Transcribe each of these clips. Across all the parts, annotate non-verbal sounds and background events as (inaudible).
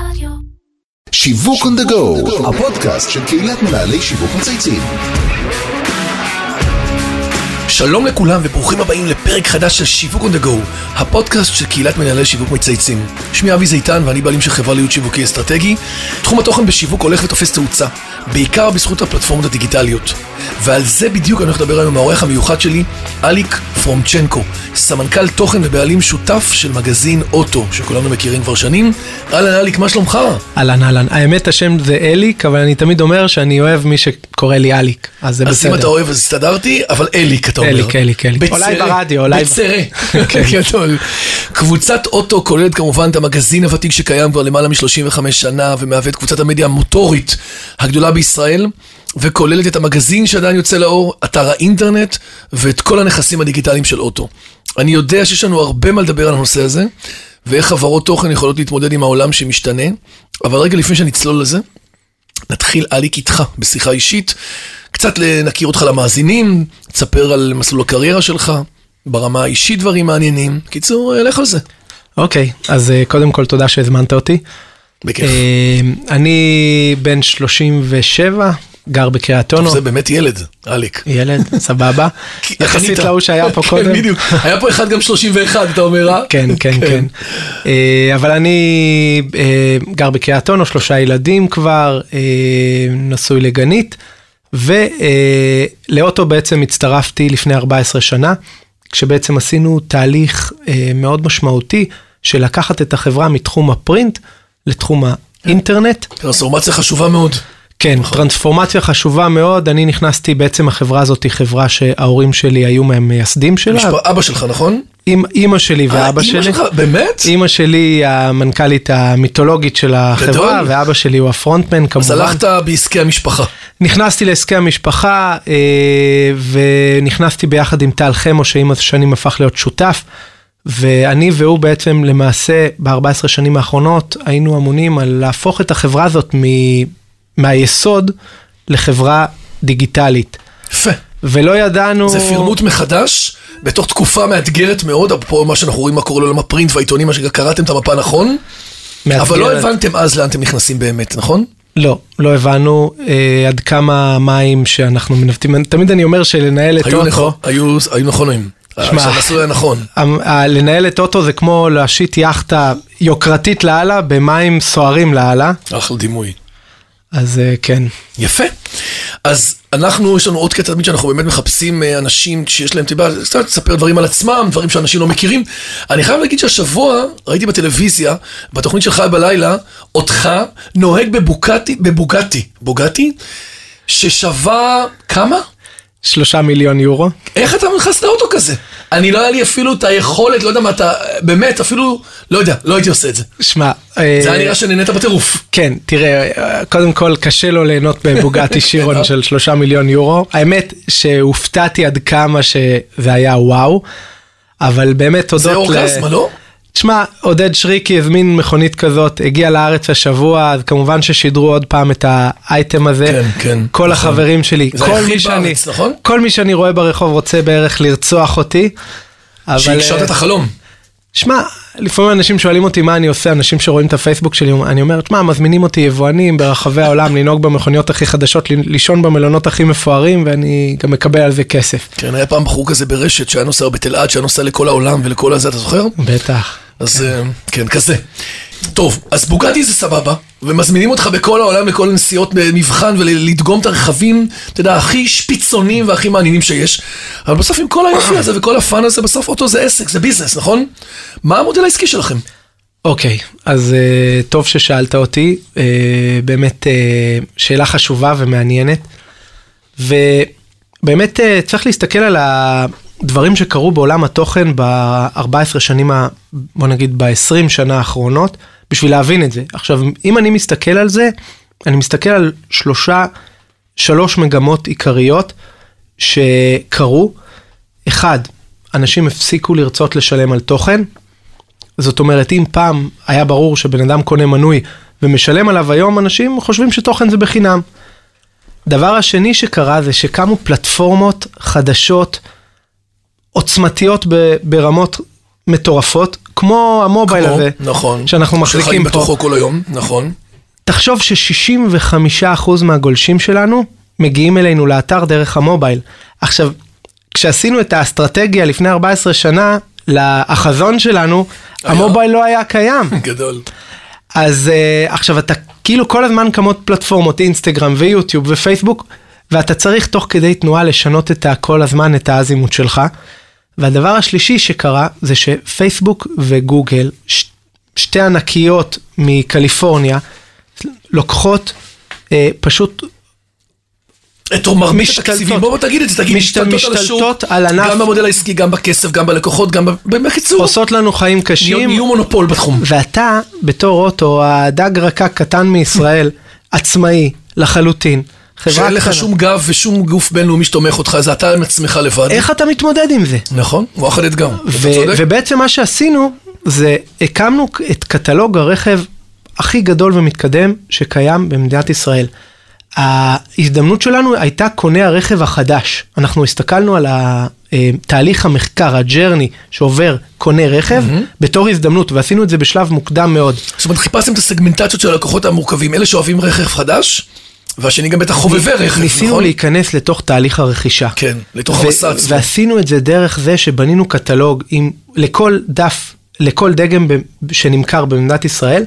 רדיו. שיווק on the go, הפודקאסט של קהילת מנהלי שיווק מצייצים. שלום לכולם וברוכים הבאים לפרק חדש של שיווק on the go, הפודקאסט של קהילת מנהלי שיווק מצייצים. שמי אבי זיתן ואני בעלים של חברה להיות שיווקי אסטרטגי. תחום התוכן בשיווק הולך ותופס תאוצה, בעיקר בזכות הפלטפורמות הדיגיטליות. ועל זה בדיוק אני הולך לדבר היום עם העורך המיוחד שלי, אליק פרומצ'נקו, סמנכ"ל תוכן ובעלים שותף של מגזין אוטו, שכולנו מכירים כבר שנים. אהלן אליק, מה שלומך? אהלן אהלן, האמת השם זה אליק, אבל אני תמיד אומר שאני אוהב מי שקורא לי אליק, אז זה אז אם אתה בסדר. אוהב אז הסתדרתי, אבל אליק אתה אומר. אליק, אליק, אליק. אולי ברדיו, אולי... בצרה. (laughs) כן. גדול. קבוצת אוטו כוללת כמובן את המגזין הוותיק שקיים כבר למעלה מ-35 שנה ומהווה את קבוצת המדיה המוטורית הגדולה בישראל. וכוללת את המגזין שעדיין יוצא לאור, אתר האינטרנט ואת כל הנכסים הדיגיטליים של אוטו. אני יודע שיש לנו הרבה מה לדבר על הנושא הזה, ואיך חברות תוכן יכולות להתמודד עם העולם שמשתנה, אבל רגע לפני שנצלול לזה, נתחיל אליק איתך בשיחה אישית, קצת נכיר אותך למאזינים, תספר על מסלול הקריירה שלך, ברמה האישית דברים מעניינים. קיצור, לך על זה. אוקיי, אז אה, קודם כל תודה שהזמנת אותי. בכיף. אה, אני בן 37, גר בקריית אונו. זה באמת ילד, אליק. ילד, סבבה. (laughs) יחסית? להוא שהיה פה כן, קודם. בדיוק. היה פה אחד גם 31, אתה אומר, אה? כן, כן, כן. אה, אבל אני אה, גר בקריית אונו, שלושה ילדים כבר, אה, נשוי לגנית, ולאוטו בעצם הצטרפתי לפני 14 שנה, כשבעצם עשינו תהליך מאוד משמעותי של לקחת את החברה מתחום הפרינט לתחום האינטרנט. טרנספורמציה חשובה מאוד. כן, טרנספורמציה חשובה מאוד, אני נכנסתי, בעצם החברה הזאת היא חברה שההורים שלי היו מהמייסדים שלה, משפ- אבא שלך, נכון? עם אימא שלי אה, ואבא שלי. שלך, באמת? אימא שלי היא המנכ"לית המיתולוגית של החברה, גדול. ואבא שלי הוא הפרונטמן אז כמובן. הלכת בעסקי המשפחה. נכנסתי לעסקי המשפחה, אה, ונכנסתי ביחד עם טל חמו, שעם השנים הפך להיות שותף, ואני והוא בעצם למעשה ב-14 שנים האחרונות היינו אמונים על להפוך את החברה הזאת מ- מהיסוד לחברה דיגיטלית. יפה. ולא ידענו... זה פירמוט מחדש, בתוך תקופה מאתגרת מאוד, אפרופו מה שאנחנו רואים, מה קורה לעולם הפרינט והעיתונים, מה שקראתם את המפה נכון, אבל לא מאתגרת. הבנתם אז לאן אתם נכנסים באמת, נכון? לא, לא הבנו אה, עד כמה המים שאנחנו מנווטים, תמיד אני אומר שלנהל את היו אוטו, נכון- היו היו נכונים. שמע. שהמסלול היה נכון. לנהל את אוטו זה כמו להשיט יאכטה יוקרתית לאללה במים סוערים לאללה, אחלה דימוי. אז אה, כן. יפה. אז אנחנו, יש לנו עוד קטע תמיד שאנחנו באמת מחפשים אה, אנשים שיש להם, יודע, קצת לספר דברים על עצמם, דברים שאנשים לא מכירים. אני חייב להגיד שהשבוע ראיתי בטלוויזיה, בתוכנית שלך בלילה, אותך נוהג בבוקטי, בבוגטי, בוגטי, ששווה כמה? שלושה מיליון יורו. איך אתה נכנס לאוטו כזה? אני לא היה לי אפילו את היכולת, לא יודע מה אתה, באמת, אפילו, לא יודע, לא הייתי עושה את זה. שמע, אה, זה היה נראה שנהנית בטירוף. כן, תראה, אה, קודם כל קשה לו ליהנות בבוגטי (laughs) שירון של שלושה מיליון יורו. האמת שהופתעתי עד כמה שזה היה וואו, אבל באמת תודות זה אורגזמה, לא? תשמע, עודד שריקי הזמין מכונית כזאת, הגיע לארץ השבוע, אז כמובן ששידרו עוד פעם את האייטם הזה. כן, כן, כל נכון. החברים שלי, כל מי שאני, בארץ, נכון? כל מי שאני רואה ברחוב רוצה בערך לרצוח אותי. אבל, שהגשמת אה, את החלום. שמע, לפעמים אנשים שואלים אותי מה אני עושה, אנשים שרואים את הפייסבוק שלי, אני אומר, שמע, מזמינים אותי יבואנים ברחבי העולם לנהוג במכוניות הכי חדשות, לישון במלונות הכי מפוארים, ואני גם מקבל על זה כסף. כן, היה פעם בחור כזה ברשת שהיה נוסע בתלעד, שהיה נוסע לכל העולם ולכל הזה, אתה זוכר? בטח. אז אה, כן, כזה. טוב, אז בוגטי זה סבבה, ומזמינים אותך בכל העולם לכל נסיעות מבחן ולדגום את הרכבים, אתה יודע, הכי שפיצונים והכי מעניינים שיש. אבל בסוף עם כל היופי הזה וכל הפאן הזה, בסוף אוטו זה עסק, זה ביזנס, נכון? מה המודל העסקי שלכם? אוקיי, אז uh, טוב ששאלת אותי, uh, באמת uh, שאלה חשובה ומעניינת, ובאמת uh, צריך להסתכל על הדברים שקרו בעולם התוכן ב-14 שנים, ה- בוא נגיד ב-20 שנה האחרונות, בשביל להבין את זה. עכשיו, אם אני מסתכל על זה, אני מסתכל על שלושה, שלוש מגמות עיקריות שקרו. אחד, אנשים הפסיקו לרצות לשלם על תוכן, זאת אומרת, אם פעם היה ברור שבן אדם קונה מנוי ומשלם עליו היום, אנשים חושבים שתוכן זה בחינם. דבר השני שקרה זה שקמו פלטפורמות חדשות, עוצמתיות ב- ברמות מטורפות, כמו המובייל כמו, הזה, נכון. שאנחנו מחזיקים שחיים פה. בתוכו כל היום, נכון. תחשוב ש-65% מהגולשים שלנו מגיעים אלינו לאתר דרך המובייל. עכשיו, כשעשינו את האסטרטגיה לפני 14 שנה, החזון שלנו, היה? המובייל לא היה קיים. (laughs) גדול. אז uh, עכשיו אתה כאילו כל הזמן קמות פלטפורמות אינסטגרם ויוטיוב ופייסבוק ואתה צריך תוך כדי תנועה לשנות את ה, כל הזמן את האזימות שלך. והדבר השלישי שקרה זה שפייסבוק וגוגל, ש, שתי ענקיות מקליפורניה, לוקחות uh, פשוט את משתלטות. התקציבים, בוא תגיד את זה, תגיד, משת- משתלטות על השוק, משתלטות על ענף. גם במודל העסקי, גם בכסף, גם בלקוחות, גם. בקיצור, עושות לנו חיים קשים. נהיו מונופול בתחום. ואתה בתור אוטו הדג רקק קטן מישראל, עצמאי לחלוטין. שאין לך. שום גב ושום גוף בינלאומי שתומך אותך, זה אתה עם עצמך לבד. איך אתה מתמודד עם זה? נכון, וואחד אתגר. אתה צודק. ובעצם מה שעשינו זה הקמנו את קטלוג הרכב הכי גדול ומתקדם שקיים במדינת ישראל. ההזדמנות שלנו הייתה קונה הרכב החדש. אנחנו הסתכלנו על אה, תהליך המחקר, הג'רני שעובר קונה רכב, בתור הזדמנות, ועשינו את זה בשלב מוקדם מאוד. זאת אומרת, חיפשתם את הסגמנטציות של הלקוחות המורכבים, אלה שאוהבים רכב חדש, והשני גם בטח חובבי רכב, ניסינו נכון? להיכנס לתוך תהליך הרכישה. כן, לתוך המסע עצמו. ועשינו את זה דרך זה שבנינו קטלוג עם לכל דף, לכל דגם ב- שנמכר במדינת ישראל,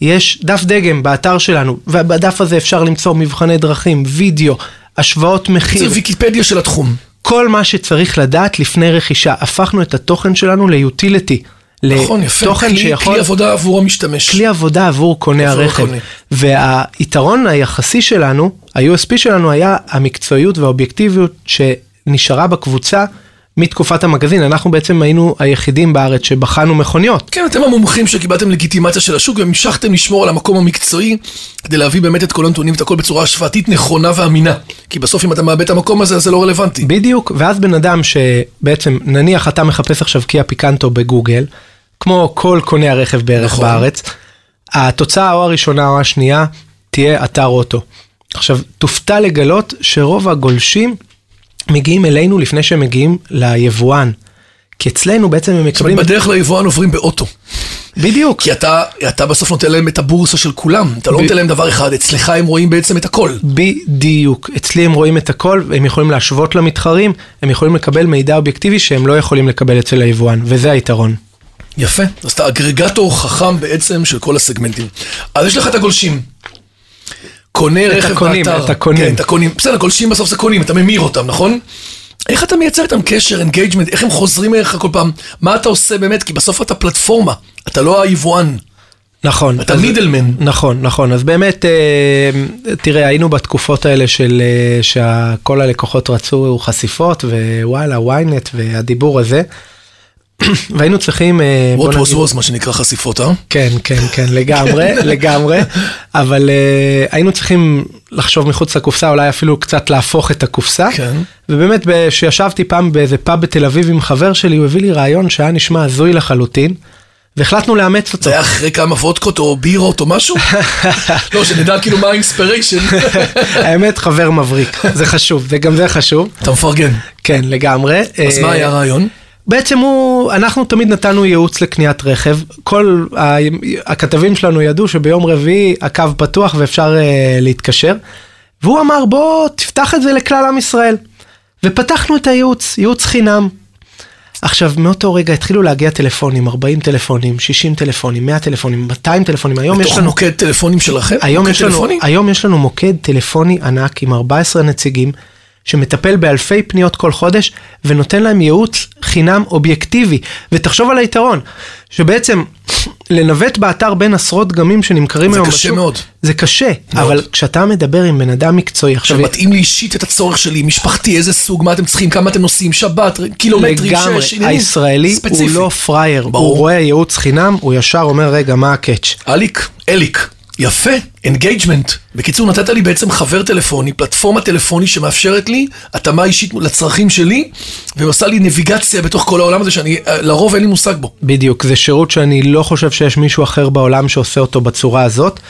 יש דף דגם באתר שלנו, ובדף הזה אפשר למצוא מבחני דרכים, וידאו, השוואות מחיר, זה ויקיפדיה של התחום. כל מה שצריך לדעת לפני רכישה. הפכנו את התוכן שלנו ליוטיליטי. נכון, יפה. לתוכן כלי- שיכול... כלי עבודה עבור המשתמש. כלי עבודה עבור קונה עבור הרכב. הקונה. והיתרון היחסי שלנו, ה-USP שלנו היה המקצועיות והאובייקטיביות שנשארה בקבוצה מתקופת המגזין. אנחנו בעצם היינו היחידים בארץ שבחנו מכוניות. כן, אתם המומחים שקיבלתם לגיטימציה של השוק והמשכתם לשמור על המקום המקצועי כדי להביא באמת את כל הנתונים ואת הכל בצורה השוואתית נכונה ואמינה. כי בסוף אם אתה מאבד את המקום הזה, אז זה לא רלוונטי. בדיוק, ואז בן אדם שבעצם, נניח אתה מחפש עכשיו קיה פיקנטו בגוגל, כמו כל קוני הרכב בערך נכון. בארץ, התוצאה או הראשונה או השנייה תהיה אתר אוטו. עכשיו, תופתע לגלות שרוב הגולשים מגיעים אלינו לפני שהם מגיעים ליבואן. כי אצלנו בעצם הם זאת אומרת, מקבלים... בדרך ליבואן עוברים באוטו. בדיוק. כי אתה, אתה בסוף נותן להם את הבורסה של כולם. אתה לא ב- נותן להם דבר אחד, אצלך הם רואים בעצם את הכל. בדיוק. אצלי הם רואים את הכל, הם יכולים להשוות למתחרים, הם יכולים לקבל מידע אובייקטיבי שהם לא יכולים לקבל אצל היבואן, וזה היתרון. יפה. אז אתה אגרגטור חכם בעצם של כל הסגמנטים. אז יש לך את הגולשים. קונה את רכב הקונים, באתר. את הקונים. כן, את הקונים. בסדר, גולשים בסוף זה קונים, אתה ממיר אותם, נכון? איך אתה מייצר איתם קשר, engagement, איך הם חוזרים אליך כל פעם? מה אתה עושה באמת? כי בסוף אתה פלטפורמה, אתה לא היבואן. נכון. אתה אז- middleman. נכון, נכון. אז באמת, אה, תראה, היינו בתקופות האלה של אה, שכל הלקוחות רצו חשיפות, ווואלה, ynet והדיבור הזה. והיינו צריכים, אה, what was was, מה שנקרא חשיפות, אה? כן, כן, כן, לגמרי, (laughs) לגמרי, אבל אה, היינו צריכים לחשוב מחוץ לקופסה, אולי אפילו קצת להפוך את הקופסה. כן. ובאמת, כשישבתי פעם באיזה פאב בתל אביב עם חבר שלי, הוא הביא לי רעיון שהיה נשמע הזוי לחלוטין, והחלטנו לאמץ אותו. זה היה אחרי כמה וודקות או בירות או משהו? (laughs) לא, שנדע כאילו מה האינספיריישן. (laughs) האמת, חבר מבריק, זה חשוב, זה גם זה חשוב. אתה מפרגן. כן, לגמרי. אז אה, מה היה הרעיון? בעצם הוא, אנחנו תמיד נתנו ייעוץ לקניית רכב. כל ה- הכתבים שלנו ידעו שביום רביעי הקו פתוח ואפשר uh, להתקשר. והוא אמר בוא תפתח את זה לכלל עם ישראל. ופתחנו את הייעוץ, ייעוץ חינם. עכשיו מאותו רגע התחילו להגיע טלפונים, 40 טלפונים, 60 טלפונים, 100 טלפונים, 200 טלפונים, היום יש בתוך לנו... מוקד טלפונים שלכם? היום מוקד יש, לנו, טלפוני? היום יש לנו מוקד טלפוני ענק עם 14 נציגים, שמטפל באלפי פניות כל חודש, ונותן להם ייעוץ חינם אובייקטיבי. ותחשוב על היתרון, שבעצם לנווט באתר בין עשרות דגמים שנמכרים זה היום קשה מאוד. זה קשה, מאוד. אבל כשאתה מדבר עם בן אדם מקצועי, עכשיו, שמתאים לי אישית את הצורך שלי, משפחתי, איזה סוג, מה אתם צריכים, כמה אתם נוסעים, שבת, קילומטרים, לגמרי, שש, עניינים. הישראלי ספציפי. הוא לא פראייר, ברור. הוא רואה ייעוץ חינם, הוא ישר אומר, רגע, מה ה catch? אליק, אליק, יפה, engagement. בקיצור, נתת לי בעצם חבר טלפוני, פלטפורמה טלפוני שמאפשרת לי התאמה אישית לצרכים שלי, ועושה לי נביגציה בתוך כל העולם הזה שאני, אה, לרוב אין לי מושג בו. בדיוק, זה שירות שאני לא חושב שיש מישהו אחר בעולם שעושה אותו בצורה הזאת.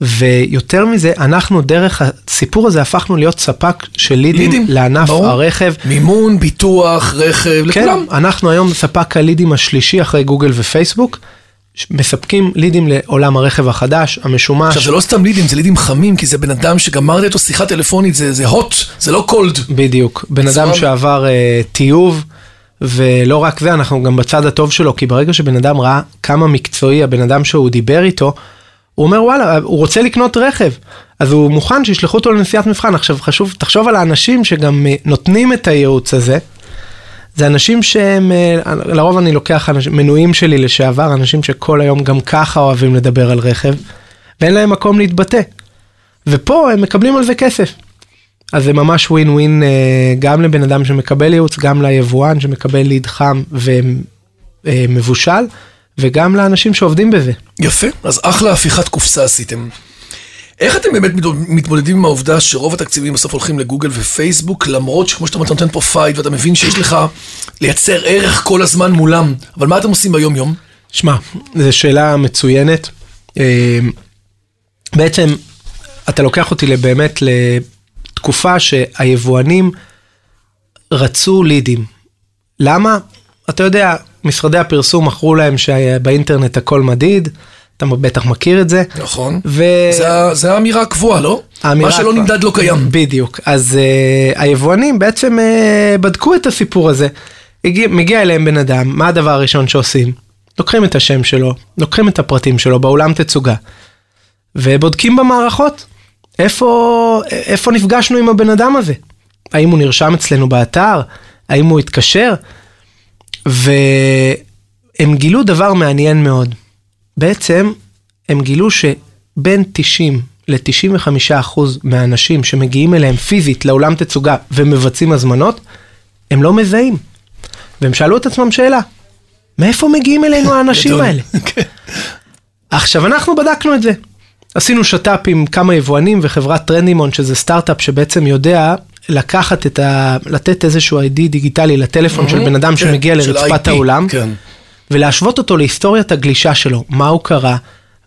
ויותר מזה, אנחנו דרך הסיפור הזה הפכנו להיות ספק של לידים, לידים, לענף ברור. הרכב. מימון, ביטוח, רכב, כן, לכולם. אנחנו היום ספק הלידים השלישי אחרי גוגל ופייסבוק. מספקים לידים לעולם הרכב החדש, המשומש. עכשיו זה לא סתם לידים, זה לידים חמים, כי זה בן אדם שגמרת איתו שיחה טלפונית, זה זה הוט, זה לא קולד. בדיוק. בן אדם. שעבר אה, טיוב, ולא רק זה, אנחנו גם בצד הטוב שלו, כי ברגע שבן אדם ראה כמה מקצועי הבן אדם שהוא דיבר איתו, הוא אומר וואלה, הוא רוצה לקנות רכב, אז הוא מוכן שישלחו אותו לנסיעת מבחן. עכשיו חשוב, תחשוב על האנשים שגם אה, נותנים את הייעוץ הזה. זה אנשים שהם, אה, לרוב אני לוקח אנשים, מנויים שלי לשעבר, אנשים שכל היום גם ככה אוהבים לדבר על רכב, ואין להם מקום להתבטא. ופה הם מקבלים על זה כסף. אז זה ממש ווין ווין אה, גם לבן אדם שמקבל ייעוץ, גם ליבואן שמקבל ליד חם ומבושל, וגם לאנשים שעובדים בזה. יפה, אז אחלה הפיכת קופסה עשיתם. איך אתם באמת מתמודד- מתמודדים עם העובדה שרוב התקציבים בסוף הולכים לגוגל ופייסבוק, למרות שכמו שאתה נותן פה fight ואתה מבין שיש לך לייצר ערך כל הזמן מולם, אבל מה אתם עושים ביום יום? שמע, זו שאלה מצוינת. אה, בעצם, אתה לוקח אותי באמת לתקופה שהיבואנים רצו לידים. למה? אתה יודע, משרדי הפרסום מכרו להם שבאינטרנט הכל מדיד, אתה בטח מכיר את זה. נכון. ו... זה זה האמירה הקבועה, לא? האמירה מה שלא כבר- נמדד לא קיים. בדיוק. אז uh, היבואנים בעצם uh, בדקו את הסיפור הזה. הגיע, מגיע אליהם בן אדם, מה הדבר הראשון שעושים? לוקחים את השם שלו, לוקחים את הפרטים שלו באולם תצוגה, ובודקים במערכות איפה, איפה נפגשנו עם הבן אדם הזה. האם הוא נרשם אצלנו באתר? האם הוא התקשר? והם גילו דבר מעניין מאוד. בעצם הם גילו שבין 90 ל-95 אחוז מהאנשים שמגיעים אליהם פיזית לאולם תצוגה ומבצעים הזמנות, הם לא מזהים. והם שאלו את עצמם שאלה, מאיפה מגיעים אלינו (laughs) האנשים. האלה? (laughs) כן. עכשיו אנחנו בדקנו את זה. עשינו שת"פ עם כמה יבואנים וחברת טרנדימון שזה סטארט-אפ שבעצם יודע לקחת את ה... לתת איזשהו ID דיגיטלי לטלפון של בן אדם כן, שמגיע לרצפת האולם כן. ולהשוות אותו להיסטוריית הגלישה שלו, מה הוא קרא,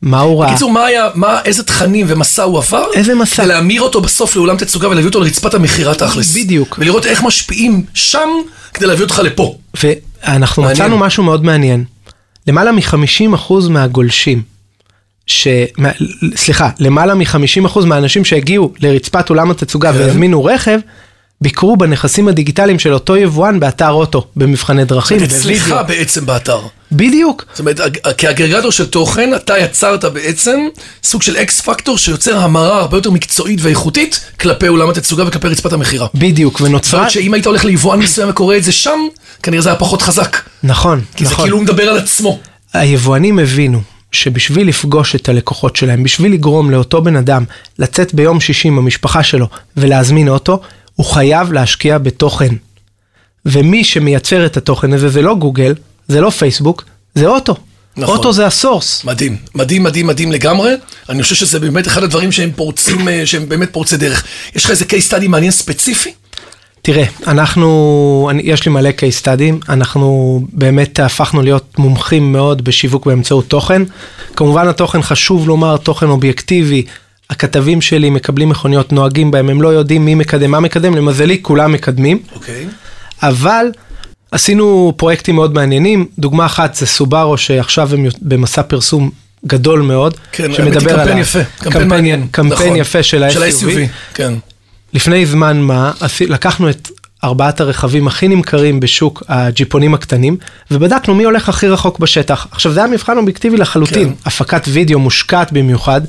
מה הוא ראה. בקיצור, מה היה, מה, איזה תכנים ומסע הוא עבר? איזה מסע? להמיר אותו בסוף לאולם תצוגה ולהביא אותו לרצפת המכירה תכלס. בדיוק. ולראות איך משפיעים שם כדי להביא אותך לפה. ואנחנו מעניין. מצאנו משהו מאוד מעניין. למעלה מ-50% מהגולשים, ש... סליחה, למעלה מ-50% מהאנשים שהגיעו לרצפת אולם התצוגה כן. והזמינו רכב, ביקרו בנכסים הדיגיטליים של אותו יבואן באתר אוטו, במבחני דרכים, אצלך בווידאו. בעצם באתר. בדיוק. זאת אומרת, אג- כאגרגטור של תוכן, אתה יצרת בעצם סוג של אקס פקטור שיוצר המרה הרבה יותר מקצועית ואיכותית כלפי אולם התצוגה וכלפי רצפת המכירה. בדיוק, ונוצרה... זאת שאם היית הולך ליבואן מסוים וקורא את זה שם, כנראה זה היה פחות חזק. נכון, כי זה נכון. כאילו הוא מדבר על עצמו. היבואנים הבינו שבשביל לפגוש את הלקוחות שלהם, בשביל לגרום לאותו בן אדם לצאת ביום שישי עם המשפחה שלו ולהזמין אוטו, הוא חייב להשקיע בתוכן. ומי שמייצר את התוכן הזה זה לא גוגל, זה לא פייסבוק, זה אוטו. נכון. אוטו זה הסורס. מדהים, מדהים, מדהים, מדהים לגמרי. אני חושב שזה באמת אחד הדברים שהם פורצים, אה, שהם באמת פורצי דרך. יש לך איזה case study מעניין ספציפי? תראה, אנחנו, אני, יש לי מלא case studyים, אנחנו באמת הפכנו להיות מומחים מאוד בשיווק באמצעות תוכן. כמובן התוכן חשוב לומר, תוכן אובייקטיבי. הכתבים שלי מקבלים מכוניות, נוהגים בהם, הם לא יודעים מי מקדם, מה מקדם, למזלי כולם מקדמים. אוקיי. אבל עשינו פרויקטים מאוד מעניינים, דוגמה אחת זה סובארו שעכשיו הם במסע פרסום גדול מאוד, כן, האמת היא קמפיין יפה, קמפיין מעניין. קמפיין נכון. יפה של של ה-SUV. כן. לפני זמן מה, לקחנו את ארבעת הרכבים הכי נמכרים בשוק הג'יפונים הקטנים, ובדקנו מי הולך הכי רחוק בשטח. עכשיו זה היה מבחן אובייקטיבי לחלוטין, כן. הפקת וידאו מושקעת במיוחד.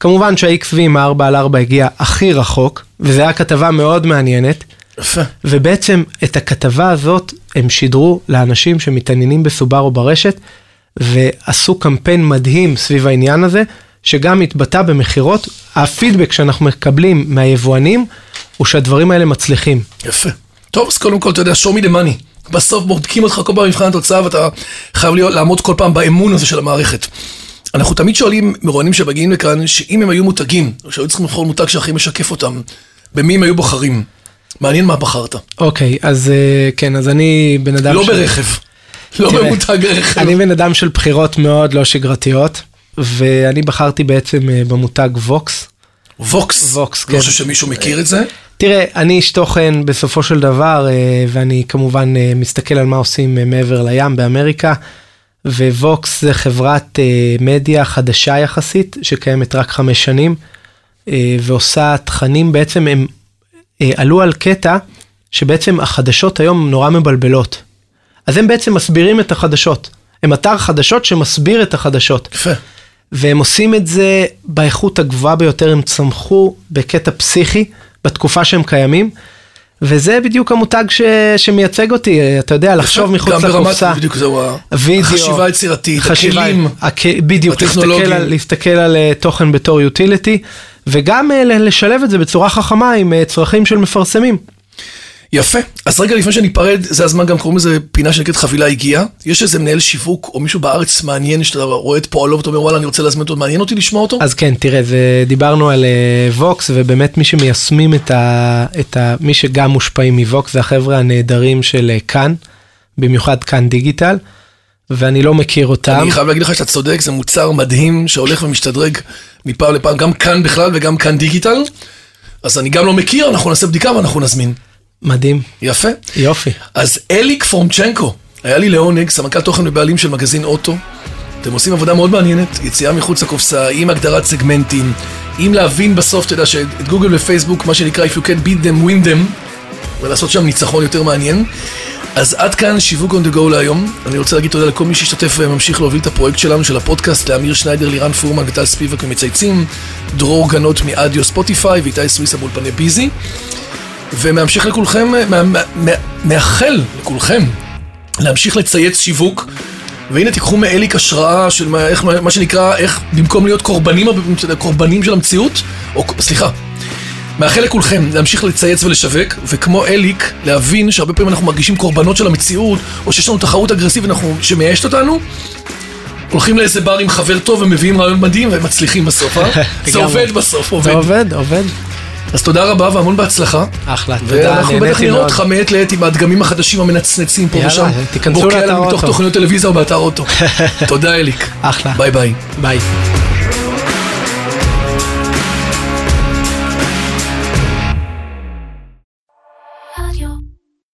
כמובן שה-XV עם ה-4 על 4 הגיע הכי רחוק, וזו הייתה כתבה מאוד מעניינת. יפה. ובעצם את הכתבה הזאת הם שידרו לאנשים שמתעניינים בסובארו ברשת, ועשו קמפיין מדהים סביב העניין הזה, שגם התבטא במכירות. הפידבק שאנחנו מקבלים מהיבואנים, הוא שהדברים האלה מצליחים. יפה. טוב, אז קודם כל, אתה יודע, show me the money. בסוף בודקים אותך כל פעם במבחן התוצאה, ואתה חייב להיות, לעמוד כל פעם באמון הזה של המערכת. אנחנו תמיד שואלים מרואיינים שמגיעים לכאן, שאם הם היו מותגים, או שהיו צריכים לבחור מותג שהכי משקף אותם, במי הם היו בוחרים? מעניין מה בחרת. אוקיי, אז אה, כן, אז אני בן אדם... לא ש- ברכב. לא תראה, במותג רכב. אני בן אדם של בחירות מאוד לא שגרתיות, ואני בחרתי בעצם אה, במותג Vox. Vox. Vox, לא כן. חושב שמישהו מכיר את זה. תראה, אני איש תוכן בסופו של דבר, אה, ואני כמובן מסתכל על מה עושים מעבר לים באמריקה, ו Vox זה חברת אה, מדיה חדשה יחסית, שקיימת רק חמש שנים, אה, ועושה תכנים, בעצם הם אה, עלו על קטע שבעצם החדשות היום נורא מבלבלות. אז הם בעצם מסבירים את החדשות. הם אתר חדשות שמסביר את החדשות. יפה. והם עושים את זה באיכות הגבוהה ביותר, הם צמחו בקטע פסיכי בתקופה שהם קיימים. וזה בדיוק המותג ש... שמייצג אותי, אתה יודע, לחשוב מחוץ גם ברמת, לקופסה. בדיוק זהו, וידאו, החשיבה היצירתית, חשיבה, הכלים. הכ... בדיוק, להסתכל. על, להסתכל על אה, תוכן בתור יוטיליטי, וגם אה, לשלב את זה בצורה חכמה עם אה, צרכים של מפרסמים. יפה. אז רגע לפני שניפרד, זה הזמן גם קוראים לזה פינה שנקראת חבילה הגיעה. יש איזה מנהל שיווק או מישהו בארץ מעניין שאתה רואה את פועלו ואתה אומר וואלה אני רוצה להזמין אותו, מעניין אותי לשמוע אותו? אז כן, תראה, זה, דיברנו על אה, ווקס, ובאמת מי שמיישמים את ה, את ה... מי שגם מושפעים מווקס זה החבר'ה הנהדרים של אה, כאן, במיוחד כאן דיגיטל, ואני לא מכיר אותם. אני חייב להגיד לך שאתה צודק, זה מוצר מדהים שהולך ומשתדרג מפעם לפעם, גם כאן בכלל וגם כאן דיגיטל. אז אני גם לא מכיר, אנחנו נעשה בדיקה ואנחנו נזמין. מדהים, יפה. יופי. אז אליק פורמצ'נקו, היה לי לעונג, סמנכ"ל תוכן ובעלים של מגזין אוטו. אתם עושים עבודה מאוד מעניינת, יציאה מחוץ לקופסה, עם הגדרת סגמנטים, עם להבין בסוף, אתה יודע, שאת גוגל ופייסבוק, מה שנקרא If you can beat them, win them, ולעשות שם ניצחון יותר מעניין. אז עד כאן שיווק on the go להיום. אני רוצה להגיד תודה לכל מי שהשתתף וממשיך להוביל את הפרויקט שלנו, של הפודקאסט, לאמיר שניידר, לירן פורמן וטל ספיבק ומצייצים, דרור גנות מאדיו ספוטיפיי ואיתי סוויסה באולפני ביזי. ומהמשך לכולכם, מאחל לכולכם להמשיך לצייץ שיווק. והנה תיקחו מאליק השראה של מה, איך, מה שנקרא, איך במקום להיות קורבנים, קורבנים של המציאות, או סליחה, מאחל לכולכם להמשיך לצייץ ולשווק, וכמו אליק, להבין שהרבה פעמים אנחנו מרגישים קורבנות של המציאות, או שיש לנו תחרות אגרסיבית שמייאשת אותנו. הולכים לאיזה בר עם חבר טוב ומביאים רעיון מדהים ומצליחים בסוף, אה? (laughs) זה. עובד בסוף, זה עובד. עובד, עובד. אז תודה רבה והמון בהצלחה. אחלה, תודה, ואנחנו בטח נהניתי נראה מאוד. אותך מעת לעת עם הדגמים החדשים המנצנצים פה יאללה, ושם. תיכנסו בוקע לאתר לנו מתוך אוטו. תוכניות טלוויזיה או באתר אוטו. (laughs) תודה אליק. אחלה. ביי ביי. ביי.